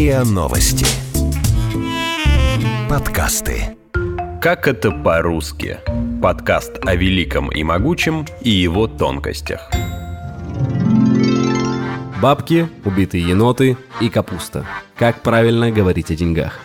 РИА Новости. Подкасты. Как это по-русски? Подкаст о великом и могучем и его тонкостях. Бабки, убитые еноты и капуста. Как правильно говорить о деньгах?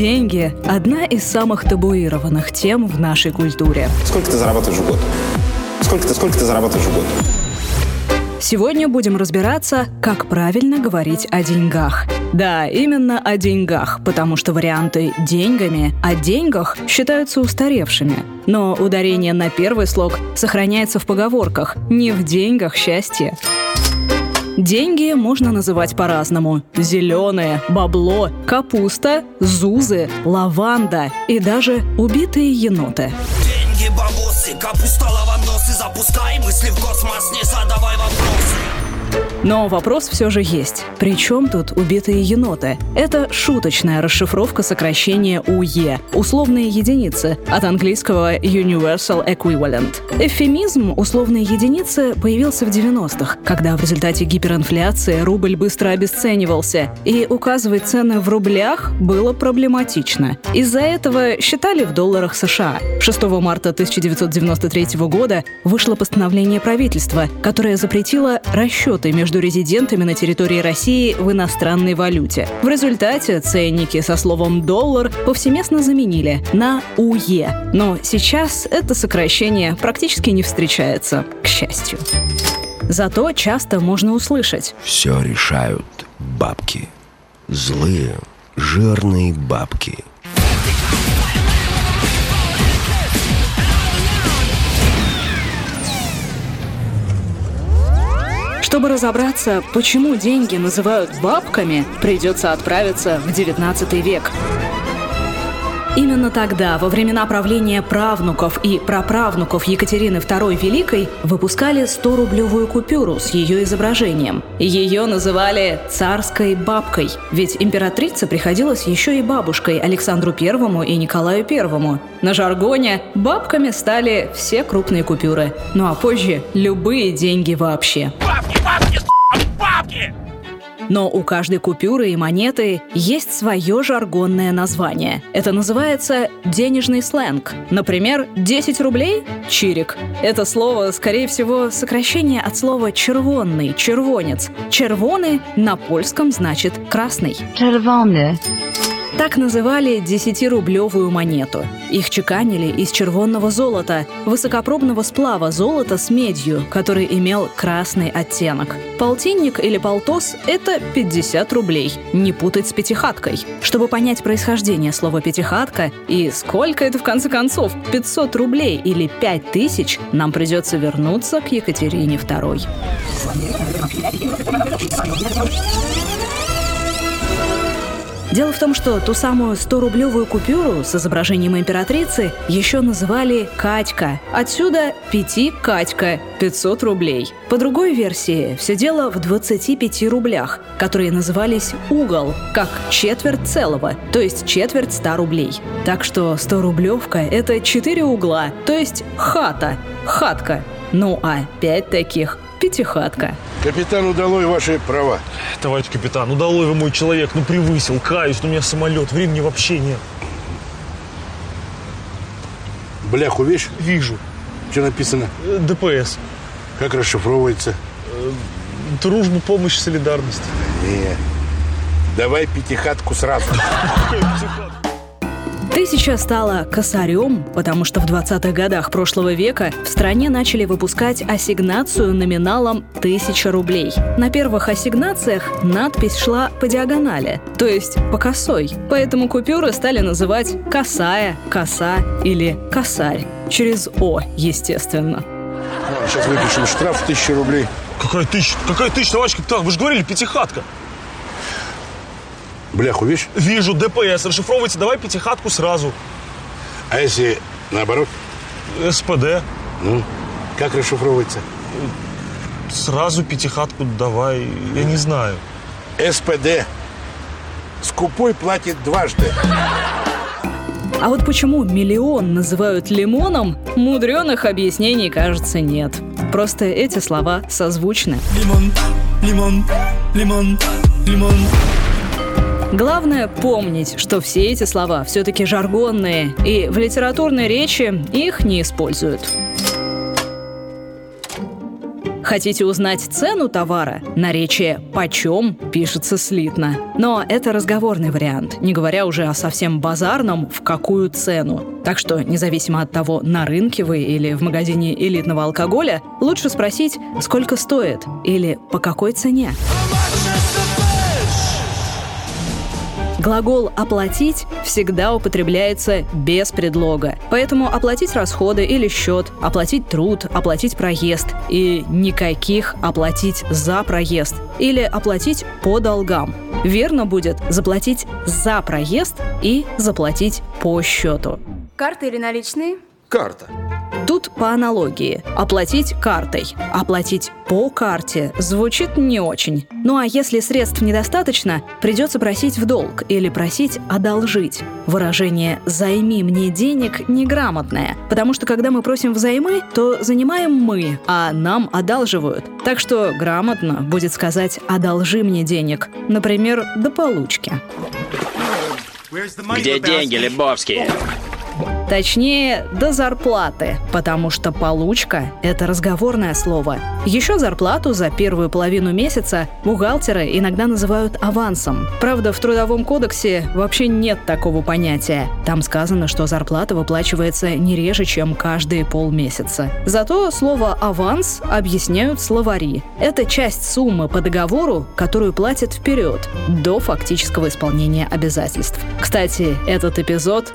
Деньги – одна из самых табуированных тем в нашей культуре. Сколько ты зарабатываешь в год? Сколько ты, сколько ты зарабатываешь в год? Сегодня будем разбираться, как правильно говорить о деньгах. Да, именно о деньгах, потому что варианты «деньгами» о деньгах считаются устаревшими. Но ударение на первый слог сохраняется в поговорках «не в деньгах счастье». Деньги можно называть по-разному. Зеленые, бабло, капуста, зузы, лаванда и даже убитые еноты. Деньги, бабосы, капуста, лавандосы Запускай мысли в космос, не задавай вопросы но вопрос все же есть. Причем тут убитые еноты? Это шуточная расшифровка сокращения УЕ – условные единицы, от английского Universal Equivalent. Эвфемизм «условные единицы» появился в 90-х, когда в результате гиперинфляции рубль быстро обесценивался, и указывать цены в рублях было проблематично. Из-за этого считали в долларах США. 6 марта 1993 года вышло постановление правительства, которое запретило расчеты между между резидентами на территории России в иностранной валюте. В результате ценники со словом «доллар» повсеместно заменили на УЕ. Но сейчас это сокращение практически не встречается, к счастью. Зато часто можно услышать «Все решают бабки. Злые, жирные бабки». Чтобы разобраться, почему деньги называют бабками, придется отправиться в 19 век. Именно тогда, во времена правления правнуков и праправнуков Екатерины II Великой, выпускали 100-рублевую купюру с ее изображением. Ее называли «царской бабкой», ведь императрица приходилась еще и бабушкой Александру I и Николаю I. На жаргоне бабками стали все крупные купюры, ну а позже любые деньги вообще. Бабки, бабки! Но у каждой купюры и монеты есть свое жаргонное название. Это называется денежный сленг. Например, 10 рублей – чирик. Это слово, скорее всего, сокращение от слова червонный, червонец. Червоный на польском значит красный. Czerwony. Так называли 10-рублевую монету. Их чеканили из червонного золота, высокопробного сплава золота с медью, который имел красный оттенок. Полтинник или полтос – это 50 рублей. Не путать с пятихаткой. Чтобы понять происхождение слова «пятихатка» и сколько это в конце концов, 500 рублей или 5000, нам придется вернуться к Екатерине II. Дело в том, что ту самую 100-рублевую купюру с изображением императрицы еще называли «Катька». Отсюда «Пяти Катька» — 500 рублей. По другой версии, все дело в 25 рублях, которые назывались «угол», как четверть целого, то есть четверть 100 рублей. Так что 100-рублевка — это 4 угла, то есть хата, хатка. Ну а 5 таких — пятихатка. Капитан, удалой ваши права. Товарищ капитан, удалой вы мой человек, ну превысил, каюсь, ну у меня самолет, времени вообще нет. Бляху видишь? Вижу. Что написано? Э, ДПС. Как расшифровывается? Дружба, помощь, солидарность. Не. Давай пятихатку сразу. Тысяча стала косарем, потому что в 20-х годах прошлого века в стране начали выпускать ассигнацию номиналом 1000 рублей. На первых ассигнациях надпись шла по диагонали, то есть по косой. Поэтому купюры стали называть косая, коса или косарь. Через О, естественно. Сейчас выпишем штраф 1000 рублей. Какая тысяча? Какая тысяча, товарищ капитан? Вы же говорили, пятихатка. Бляху видишь? Вижу, ДПС. Расшифровывайте, давай пятихатку сразу. А если наоборот? СПД. Ну, как расшифровывается? Сразу пятихатку давай, я не знаю. СПД. Скупой платит дважды. А вот почему миллион называют лимоном, мудреных объяснений, кажется, нет. Просто эти слова созвучны. Лимон, лимон, лимон, лимон Главное помнить, что все эти слова все-таки жаргонные, и в литературной речи их не используют. Хотите узнать цену товара? Наречие «почем» пишется слитно. Но это разговорный вариант, не говоря уже о совсем базарном «в какую цену». Так что, независимо от того, на рынке вы или в магазине элитного алкоголя, лучше спросить, сколько стоит или по какой цене. Глагол «оплатить» всегда употребляется без предлога. Поэтому оплатить расходы или счет, оплатить труд, оплатить проезд. И никаких оплатить за проезд или оплатить по долгам. Верно будет заплатить за проезд и заплатить по счету. Карты или наличные? Карта. Тут по аналогии. Оплатить картой, оплатить по карте звучит не очень. Ну а если средств недостаточно, придется просить в долг или просить одолжить. Выражение «займи мне денег» неграмотное, потому что когда мы просим взаймы, то занимаем мы, а нам одалживают. Так что грамотно будет сказать «одолжи мне денег», например, до получки. Где деньги, Лебовский? Точнее, до зарплаты, потому что получка – это разговорное слово. Еще зарплату за первую половину месяца бухгалтеры иногда называют авансом. Правда, в Трудовом кодексе вообще нет такого понятия. Там сказано, что зарплата выплачивается не реже, чем каждые полмесяца. Зато слово «аванс» объясняют словари. Это часть суммы по договору, которую платят вперед, до фактического исполнения обязательств. Кстати, этот эпизод